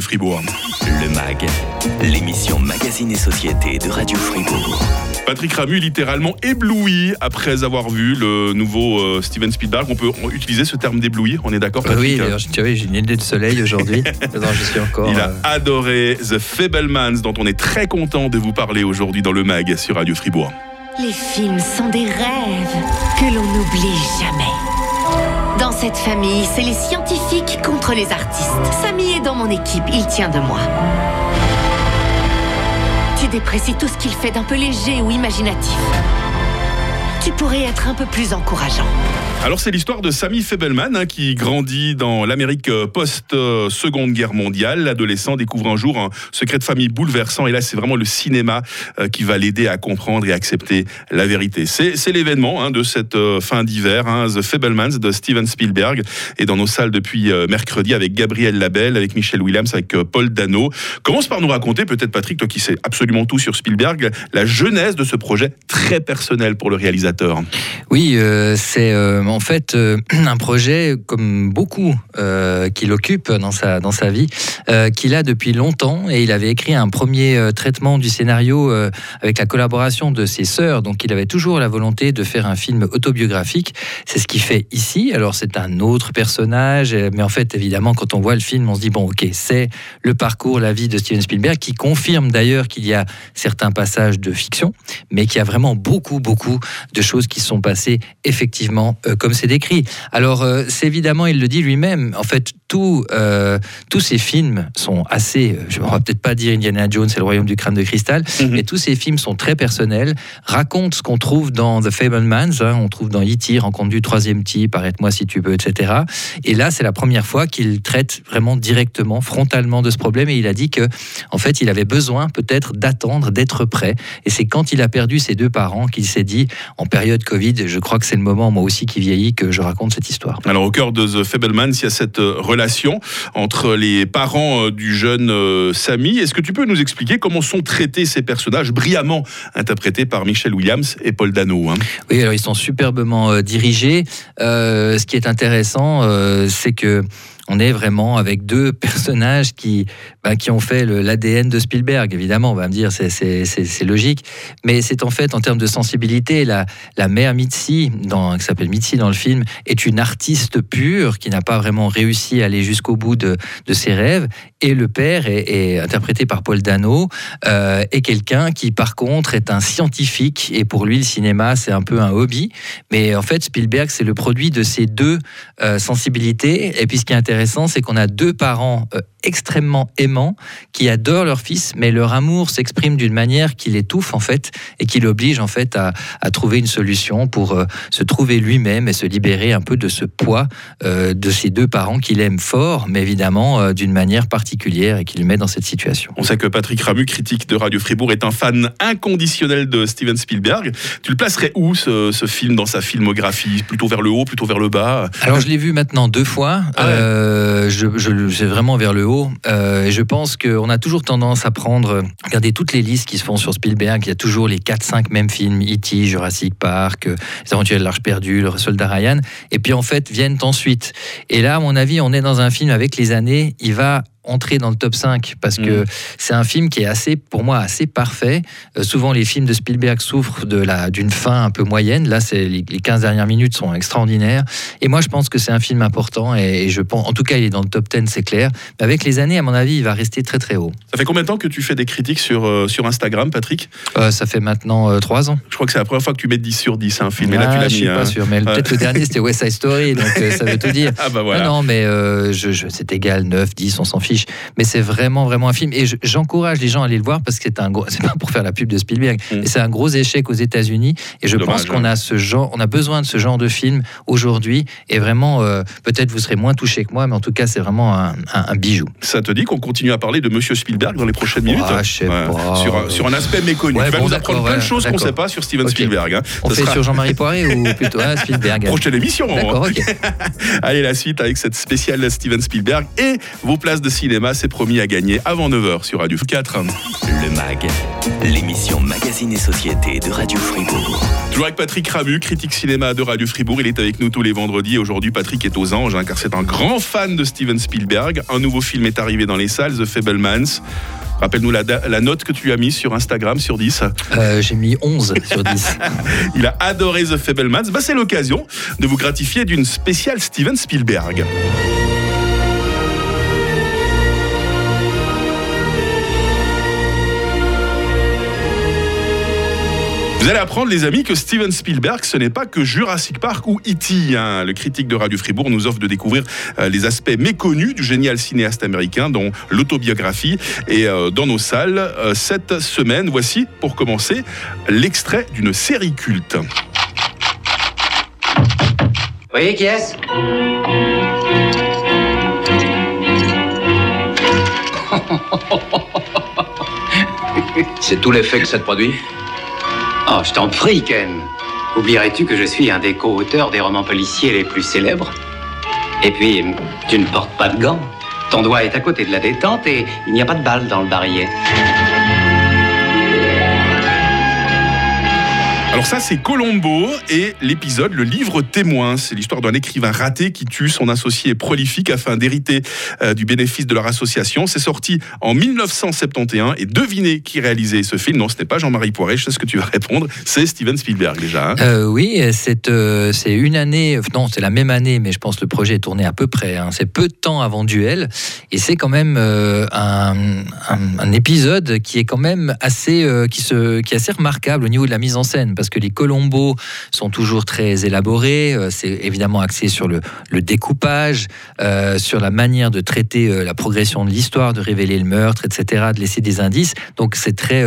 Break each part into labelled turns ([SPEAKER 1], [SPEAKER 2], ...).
[SPEAKER 1] Fribourg.
[SPEAKER 2] Le MAG, l'émission Magazine et Société de Radio Fribourg.
[SPEAKER 1] Patrick Ramu littéralement ébloui après avoir vu le nouveau euh, Steven Spielberg. On peut utiliser ce terme d'ébloui, on est d'accord
[SPEAKER 3] Euh,
[SPEAKER 1] Patrick
[SPEAKER 3] Oui, d'ailleurs, tu vois, j'ai une idée de soleil aujourd'hui. non, je suis encore.
[SPEAKER 1] Il a
[SPEAKER 3] euh,
[SPEAKER 1] adoré The Fablemans, dont on est très content de vous parler aujourd'hui dans le MAG sur Radio Fribourg.
[SPEAKER 4] Les films sont des rêves que l'on. Dans cette famille, c'est les scientifiques contre les artistes. Samy est dans mon équipe, il tient de moi. Tu déprécies tout ce qu'il fait d'un peu léger ou imaginatif. Tu pourrais être un peu plus encourageant.
[SPEAKER 1] Alors c'est l'histoire de Sammy Fabelman hein, qui grandit dans l'Amérique euh, post-seconde guerre mondiale. L'adolescent découvre un jour un secret de famille bouleversant et là c'est vraiment le cinéma euh, qui va l'aider à comprendre et accepter la vérité. C'est l'événement hein, de cette euh, fin d'hiver, hein, The Fabelmans de Steven Spielberg est dans nos salles depuis mercredi avec Gabriel Labelle, avec Michel Williams, avec Paul Dano. Commence par nous raconter peut-être Patrick, toi qui sais absolument tout sur Spielberg, la genèse de ce projet très personnel pour le réalisateur.
[SPEAKER 3] Oui, c'est en fait euh, un projet comme beaucoup euh, qu'il occupe dans sa, dans sa vie, euh, qu'il a depuis longtemps et il avait écrit un premier euh, traitement du scénario avec la collaboration de ses sœurs, donc il avait toujours la volonté de faire un film autobiographique. C'est ce qu'il fait ici. Alors c'est un autre personnage, mais en fait évidemment quand on voit le film, on se dit bon ok c'est le parcours, la vie de Steven Spielberg qui confirme d'ailleurs qu'il y a certains passages de fiction, mais qu'il y a vraiment beaucoup beaucoup de choses qui sont passées effectivement comme c'est décrit. Alors, euh, c'est évidemment, il le dit lui-même, en fait, tout, euh, tous ces films sont assez, euh, je ne vais peut-être pas dire Indiana Jones et le royaume du crâne de cristal,
[SPEAKER 1] Mhm.
[SPEAKER 3] mais tous ces films sont très personnels, racontent ce qu'on trouve dans The Fablemans, hein, on trouve dans E.T., Rencontre du troisième type, Arrête-moi si tu peux, etc. Et là, c'est la première fois qu'il traite vraiment directement, frontalement de ce problème, et il a dit que, en fait, il avait besoin peut-être d'attendre, d'être prêt. Et c'est quand il a perdu ses deux parents qu'il s'est dit, en période Covid, je crois que c'est le moment, moi aussi, qui vieillit, que je raconte cette histoire.
[SPEAKER 1] Alors au cœur de The Fablemans, il y a cette euh, relation entre les parents euh, du jeune euh, Sammy. Est-ce que tu peux nous expliquer comment sont traités ces personnages brillamment interprétés par Michel Williams et Paul Dano hein?
[SPEAKER 3] Oui, alors ils sont superbement dirigés. Euh, ce qui est intéressant, euh, c'est que on est vraiment avec deux personnages qui, bah, qui ont fait l'ADN de Spielberg. Évidemment, on va me dire, c'est logique. Mais c'est en fait, en termes de sensibilité, la, la mère Mitzi, dans, qui s'appelle Mitzi dans le film, est une artiste pure qui n'a pas vraiment réussi à aller jusqu'au bout de, de ses rêves. Et le père est, est interprété par Paul Dano, euh, est quelqu'un qui, par contre, est un scientifique. Et pour lui, le cinéma, c'est un peu un hobby. Mais en fait, Spielberg, c'est le produit de ces deux euh, sensibilités. Et puis, ce qui est intéressant, c'est qu'on a deux parents euh, extrêmement aimants qui adorent leur fils, mais leur amour s'exprime d'une manière qui l'étouffe, en fait, et qui l'oblige, en fait, à, à trouver une solution pour euh, se trouver lui-même et se libérer un peu de ce poids euh, de ces deux parents qu'il aime fort, mais évidemment euh, d'une manière particulière et qui le met dans cette situation.
[SPEAKER 1] On sait que Patrick Ramu, critique de Radio Fribourg, est un fan inconditionnel de Steven Spielberg. Tu le placerais où ce, ce film dans sa filmographie? Plutôt vers le haut, plutôt vers le bas?
[SPEAKER 3] Alors je l'ai vu maintenant deux fois.
[SPEAKER 1] Ah ouais.
[SPEAKER 3] Je, je, c'est vraiment vers le haut. Euh, je pense qu'on a toujours tendance à prendre, regardez toutes les listes qui se font sur Spielberg. Il y a toujours les 4-5 mêmes films, E.T., Jurassic Park, euh, Les Aventures de l'Arche perdue, Le Soldat Ryan. Et puis en fait viennent ensuite. Et là, à mon avis, on est dans un film avec les années. Il va entrer dans le top 5 parce que
[SPEAKER 1] Mm.
[SPEAKER 3] c'est un film qui est assez pour moi assez parfait Euh, souvent les films de Spielberg souffrent de la d'une fin un peu moyenne là c'est les, les 15 dernières minutes sont extraordinaires et moi, je pense que c'est un film important et, et je pense, en tout cas, il est dans le top 10, c'est clair. Mais avec les années, à mon avis, il va rester très très haut.
[SPEAKER 1] Ça fait combien de temps que tu fais des critiques sur, euh, sur Instagram, Patrick?
[SPEAKER 3] Euh, ça fait maintenant euh, trois ans.
[SPEAKER 1] Je crois que c'est la première fois que tu mets 10 sur 10 un film. Et là,
[SPEAKER 3] Ah,
[SPEAKER 1] tu l'as
[SPEAKER 3] je
[SPEAKER 1] mis.
[SPEAKER 3] suis
[SPEAKER 1] hein.
[SPEAKER 3] sûr, mais peut-être le dernier c'était West Side Story, donc ça veut tout dire.
[SPEAKER 1] Ah bah voilà.
[SPEAKER 3] Non, non, mais je, je- c'est égal, 9, 10, on s'en fiche. Mais c'est vraiment, vraiment un film. Et je- j'encourage les gens à aller le voir parce que c'est un gros. C'est pas pour faire la pub de Spielberg,
[SPEAKER 1] Mm.
[SPEAKER 3] mais c'est un gros échec aux États-Unis. Et je
[SPEAKER 1] Dommage,
[SPEAKER 3] pense qu'on
[SPEAKER 1] hein.
[SPEAKER 3] a ce genre, on a besoin de ce genre de film aujourd'hui. Et vraiment, euh, peut-être vous serez moins touché que moi, mais en tout cas, c'est vraiment un, un- un bijou.
[SPEAKER 1] Ça te dit qu'on continue à parler de Monsieur Spielberg dans les prochaines minutes
[SPEAKER 3] Ah, je sais pas.
[SPEAKER 1] Sur, un, sur un aspect méconnu.
[SPEAKER 3] Ouais,
[SPEAKER 1] tu vas
[SPEAKER 3] bon,
[SPEAKER 1] nous apprendre plein de
[SPEAKER 3] ouais,
[SPEAKER 1] choses qu'on ne sait pas sur Steven. Spielberg. hein.
[SPEAKER 3] On
[SPEAKER 1] Ce
[SPEAKER 3] fait
[SPEAKER 1] sera
[SPEAKER 3] sur Jean-Marie Poiré ou plutôt ah, Spielberg
[SPEAKER 1] prochaine émission.
[SPEAKER 3] D'accord, ok.
[SPEAKER 1] Allez, la suite avec cette spéciale Steven Spielberg et vos places de cinéma. C'est promis à gagner avant 9h sur Radio 4.
[SPEAKER 2] Le MAG, l'émission Magazine et Société de Radio Fribourg.
[SPEAKER 1] Toujours avec Patrick Ramu, critique cinéma de Radio Fribourg. Il est avec nous tous les vendredis. Aujourd'hui, Patrick est aux anges, hein, car c'est un grand fan de Steven Spielberg. Un nouveau film est arrivé dans les salles, The Fablemans. Rappelle-nous la, la, note que tu as mise sur Instagram sur 10.
[SPEAKER 3] Euh, J'ai mis 11 sur 10.
[SPEAKER 1] Il a adoré The Fablemans. Bah, c'est l'occasion de vous gratifier d'une spéciale Steven Spielberg. Vous allez apprendre, les amis, que Steven Spielberg, ce n'est pas que Jurassic Park ou E.T. Hein. Le critique de Radio Fribourg nous offre de découvrir euh, les aspects méconnus du génial cinéaste américain, dont l'autobiographie. Et euh, dans nos salles, euh, cette semaine, voici, pour commencer, l'extrait d'une série culte.
[SPEAKER 5] Oui, qui est-ce?
[SPEAKER 6] C'est tout l'effet que ça te produit?
[SPEAKER 5] Oh, je t'en prie, Ken. Oublierais-tu que je suis un des co-auteurs des romans policiers les plus célèbres? Et puis, tu ne portes pas de gants. Ton doigt est à côté de la détente et il n'y a pas de balle dans le barillet.
[SPEAKER 1] Alors ça, c'est Colombo et l'épisode, le livre témoin. C'est l'histoire d'un écrivain raté qui tue son associé prolifique afin d'hériter euh, du bénéfice de leur association. C'est sorti en 1971 et devinez qui réalisait ce film. Non, ce n'est pas Jean-Marie Poiret, je sais ce que tu vas répondre. C'est Steven Spielberg déjà.
[SPEAKER 3] Hein. Euh, oui, c'est euh, c'est une année, non, c'est la même année, mais je pense que le projet est tourné à peu près. Hein. C'est peu de temps avant Duel et c'est quand même un, épisode qui est quand même assez, qui, se, qui est assez remarquable au niveau de la mise en scène parce que les colombos sont toujours très élaborés. Euh, c'est évidemment axé sur le, découpage, euh, sur la manière de traiter euh, la progression de l'histoire, de révéler le meurtre, etc., de laisser des indices. Donc c'est très,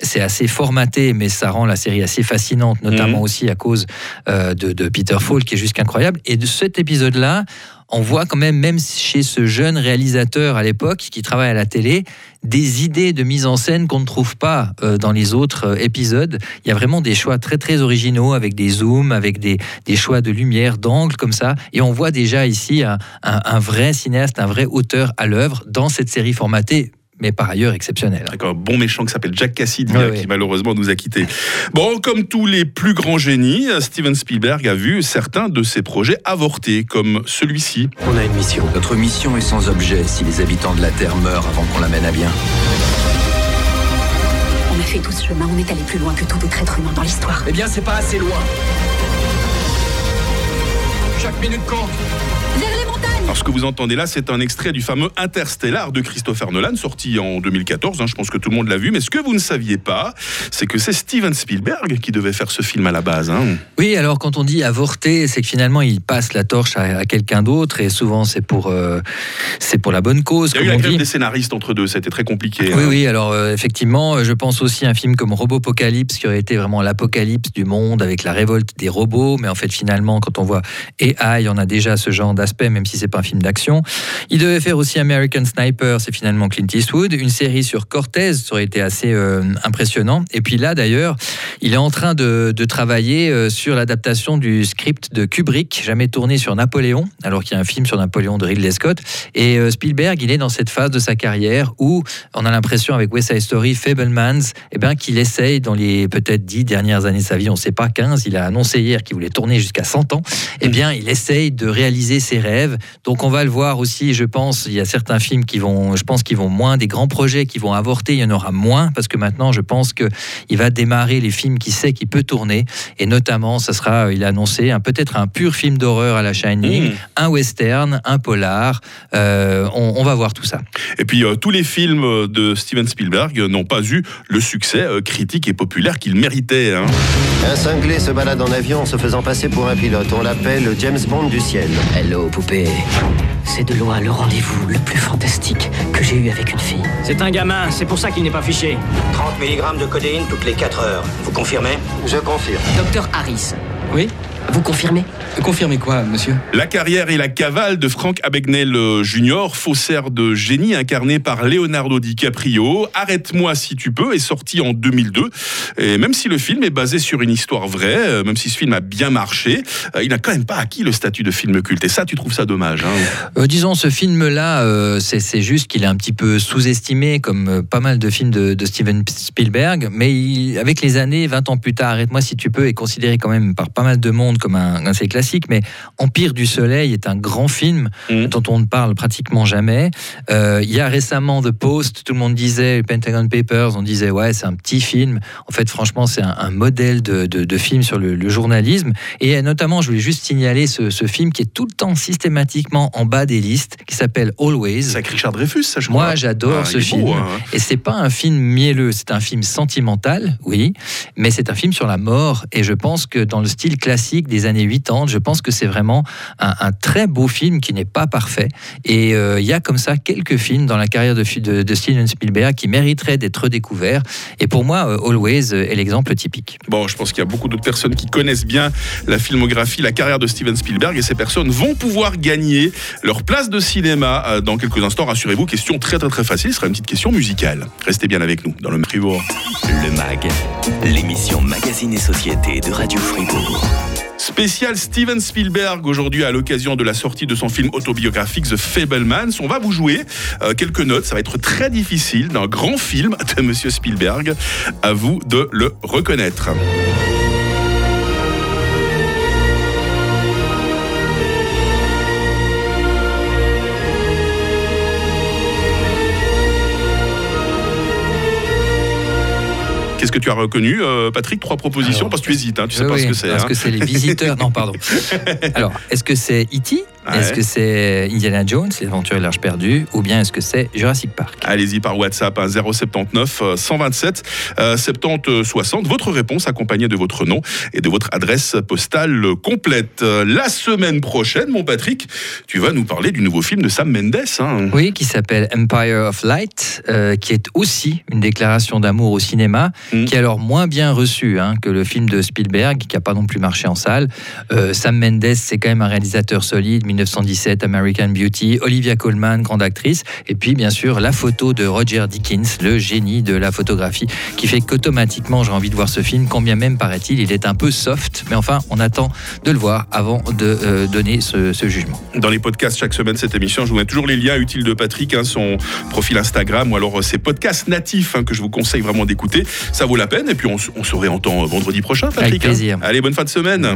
[SPEAKER 3] c'est assez formaté, mais ça rend la série assez fascinante, notamment mhm. aussi à cause de, de Peter Falk, qui est juste incroyable. Et de cet épisode-là, on voit quand même, même chez ce jeune réalisateur à l'époque qui travaille à la télé, des idées de mise en scène qu'on ne trouve pas euh, dans les autres euh, épisodes. Il y a vraiment des choix très très originaux avec des zooms, avec des, choix de lumière, d'angle comme ça. Et on voit déjà ici un vrai cinéaste, un vrai auteur à l'œuvre dans cette série formatée mais par ailleurs exceptionnel.
[SPEAKER 1] un bon méchant qui s'appelle Jack Cassidy, qui malheureusement nous a quittés. Bon, comme tous les plus grands génies, Steven Spielberg a vu certains de ses projets avorter, comme celui-ci.
[SPEAKER 6] On a une mission. Notre mission est sans objet si les habitants de la Terre meurent avant qu'on la mène à bien.
[SPEAKER 7] On a fait tout ce chemin, on est allé plus loin que tout autre être humain dans l'histoire.
[SPEAKER 6] Eh bien, c'est pas assez loin. Chaque minute compte.
[SPEAKER 1] Alors ce que vous entendez là, c'est un extrait du fameux Interstellar de Christopher Nolan, sorti en 2014. Hein, je pense que tout le monde l'a vu. Mais ce que vous ne saviez pas, c'est que c'est Steven Spielberg qui devait faire ce film à la base. Hein.
[SPEAKER 3] Oui, alors quand on dit avorter, c'est que finalement il passe la torche à, quelqu'un d'autre et souvent c'est pour euh, c'est pour la bonne cause.
[SPEAKER 1] Il y a eu la grève des scénaristes entre deux. C'était très compliqué.
[SPEAKER 3] Oui, hein. oui. Alors euh, effectivement, je pense aussi à un film comme Robopocalypse qui aurait été vraiment l'apocalypse du monde avec la révolte des robots. Mais en fait, finalement, quand on voit AI, on a déjà ce genre d'aspect, même si c'est un film d'action. Il devait faire aussi American Sniper, c'est finalement Clint Eastwood. Une série sur Cortez, ça aurait été assez euh, impressionnant. Et puis là, d'ailleurs, il est en train de, travailler euh, sur l'adaptation du script de Kubrick, jamais tourné sur Napoléon, alors qu'il y a un film sur Napoléon de Ridley Scott. Et euh, Spielberg, il est dans cette phase de sa carrière où on a l'impression avec West Side Story, Fablemans, eh ben, qu'il essaye dans les peut-être dix dernières années de sa vie, on ne sait pas 15, il a annoncé hier qu'il voulait tourner jusqu'à 100 ans, eh bien, il essaye de réaliser ses rêves. Donc on va le voir aussi, je pense, il y a certains films qui vont, je pense, qui vont moins, des grands projets qui vont avorter, il y en aura moins, parce que maintenant, je pense qu'il va démarrer les films qu'il sait qu'il peut tourner, et notamment, ça sera, il a annoncé, peut-être un pur film d'horreur à la Shining, mmh. un western, un polar, euh, on, va voir tout ça.
[SPEAKER 1] Et puis, euh, tous les films de Steven Spielberg n'ont pas eu le succès euh, critique et populaire qu'ils méritaient. Hein.
[SPEAKER 8] Un cinglé se balade en avion en se faisant passer pour un pilote. On l'appelle James Bond du ciel.
[SPEAKER 9] Hello, poupée. C'est de loin le rendez-vous le plus fantastique que j'ai eu avec une fille.
[SPEAKER 10] C'est un gamin, c'est pour ça qu'il n'est pas fiché.
[SPEAKER 11] 30 mg de codéine toutes les 4 heures. Vous confirmez?
[SPEAKER 8] Je confirme.
[SPEAKER 9] Docteur Harris.
[SPEAKER 10] Oui?
[SPEAKER 9] Vous confirmez
[SPEAKER 3] Confirmez quoi, monsieur?
[SPEAKER 1] La carrière et la cavale de Frank Abagnale euh, Jr., faussaire de génie incarné par Leonardo DiCaprio. Arrête-moi si tu peux est sorti en 2002. Et même si le film est basé sur une histoire vraie, euh, même si ce film a bien marché, euh, il n'a quand même pas acquis le statut de film culte. Et ça, tu trouves ça dommage hein?
[SPEAKER 3] Euh, disons, ce film-là, euh, c'est c'est juste qu'il est un petit peu sous-estimé, comme pas mal de films de, de Steven Spielberg. Mais il- avec les années, 20 ans plus tard, Arrête-moi si tu peux, est considéré quand même par pas mal de monde comme un, un assez classique. Mais Empire du Soleil est un grand film
[SPEAKER 1] Mhm.
[SPEAKER 3] dont on ne parle pratiquement jamais. Euh, il y a récemment The Post, tout le monde disait, Pentagon Papers, on disait, ouais, c'est un petit film. En fait, franchement, c'est un, un modèle de, de- de film sur le, le journalisme. Et notamment, je voulais juste signaler ce, ce film qui est tout le temps systématiquement en bas des listes, qui s'appelle Always.
[SPEAKER 1] C'est avec Richard Dreyfus, ça, je.
[SPEAKER 3] Moi, j'adore
[SPEAKER 1] Ah,
[SPEAKER 3] ce film.
[SPEAKER 1] beau, hein.
[SPEAKER 3] Et c'est pas un film mielleux, c'est un film sentimental, oui, mais c'est un film sur la mort. Et je pense que dans le style classique des années 80, je pense que c'est vraiment un, un très beau film qui n'est pas parfait. Et euh, il y a comme ça quelques films dans la carrière de, fi- de, de Steven Spielberg qui mériteraient d'être découverts. Et pour moi, euh, Always est l'exemple typique.
[SPEAKER 1] Bon, je pense qu'il y a beaucoup d'autres personnes qui connaissent bien la filmographie, la carrière de Steven Spielberg, et ces personnes vont pouvoir gagner leur place de cinéma euh, dans quelques instants. Rassurez-vous, question très très très facile, ce sera une petite question musicale. Restez bien avec nous dans le Fribourg.
[SPEAKER 2] Le MAG, l'émission Magazine et Société de Radio Fribourg.
[SPEAKER 1] Spécial Steven Spielberg aujourd'hui à l'occasion de la sortie de son film autobiographique The Fablemans. On va vous jouer euh, quelques notes. Ça va être très difficile d'un grand film de Monsieur Spielberg. À vous de le reconnaître. Qu'est-ce que tu as reconnu, euh, Patrick? Trois propositions,
[SPEAKER 3] Alors,
[SPEAKER 1] parce que tu hésites, hein, tu sais
[SPEAKER 3] Oui,
[SPEAKER 1] pas ce que c'est.
[SPEAKER 3] Est-ce
[SPEAKER 1] hein.
[SPEAKER 3] que c'est les visiteurs Non, pardon. Alors, est-ce que c'est E.T. Est-ce
[SPEAKER 1] Ouais.
[SPEAKER 3] que c'est Indiana Jones, les aventures et l'Arche perdue Ou bien est-ce que c'est Jurassic Park?
[SPEAKER 1] Allez-y par WhatsApp, hein, 079 euh, 127 euh, 70 60. Votre réponse accompagnée de votre nom et de votre adresse postale complète. Euh, La semaine prochaine, mon Patrick, tu vas nous parler du nouveau film de Sam Mendes. hein.
[SPEAKER 3] Oui, qui s'appelle Empire of Light, euh, qui est aussi une déclaration d'amour au cinéma,
[SPEAKER 1] Mm.
[SPEAKER 3] qui est alors moins bien reçu hein, que le film de Spielberg, qui n'a pas non plus marché en salle. Euh, Sam Mendes, c'est quand même un réalisateur solide, 1917, American Beauty, Olivia Colman, grande actrice, et puis bien sûr la photo de Roger Dickens, le génie de la photographie, qui fait qu'automatiquement j'ai envie de voir ce film, quand bien même paraît-il, il est un peu soft, mais enfin on attend de le voir avant de euh, donner ce, ce jugement.
[SPEAKER 1] Dans les podcasts chaque semaine, cette émission, je vous mets toujours les liens utiles de Patrick, hein, son profil Instagram ou alors euh, ses podcasts natifs hein, que je vous conseille vraiment d'écouter. Ça vaut la peine. Et puis on, on se réentend vendredi prochain, Patrick. hein.
[SPEAKER 3] plaisir.
[SPEAKER 1] Allez, bonne fin de semaine.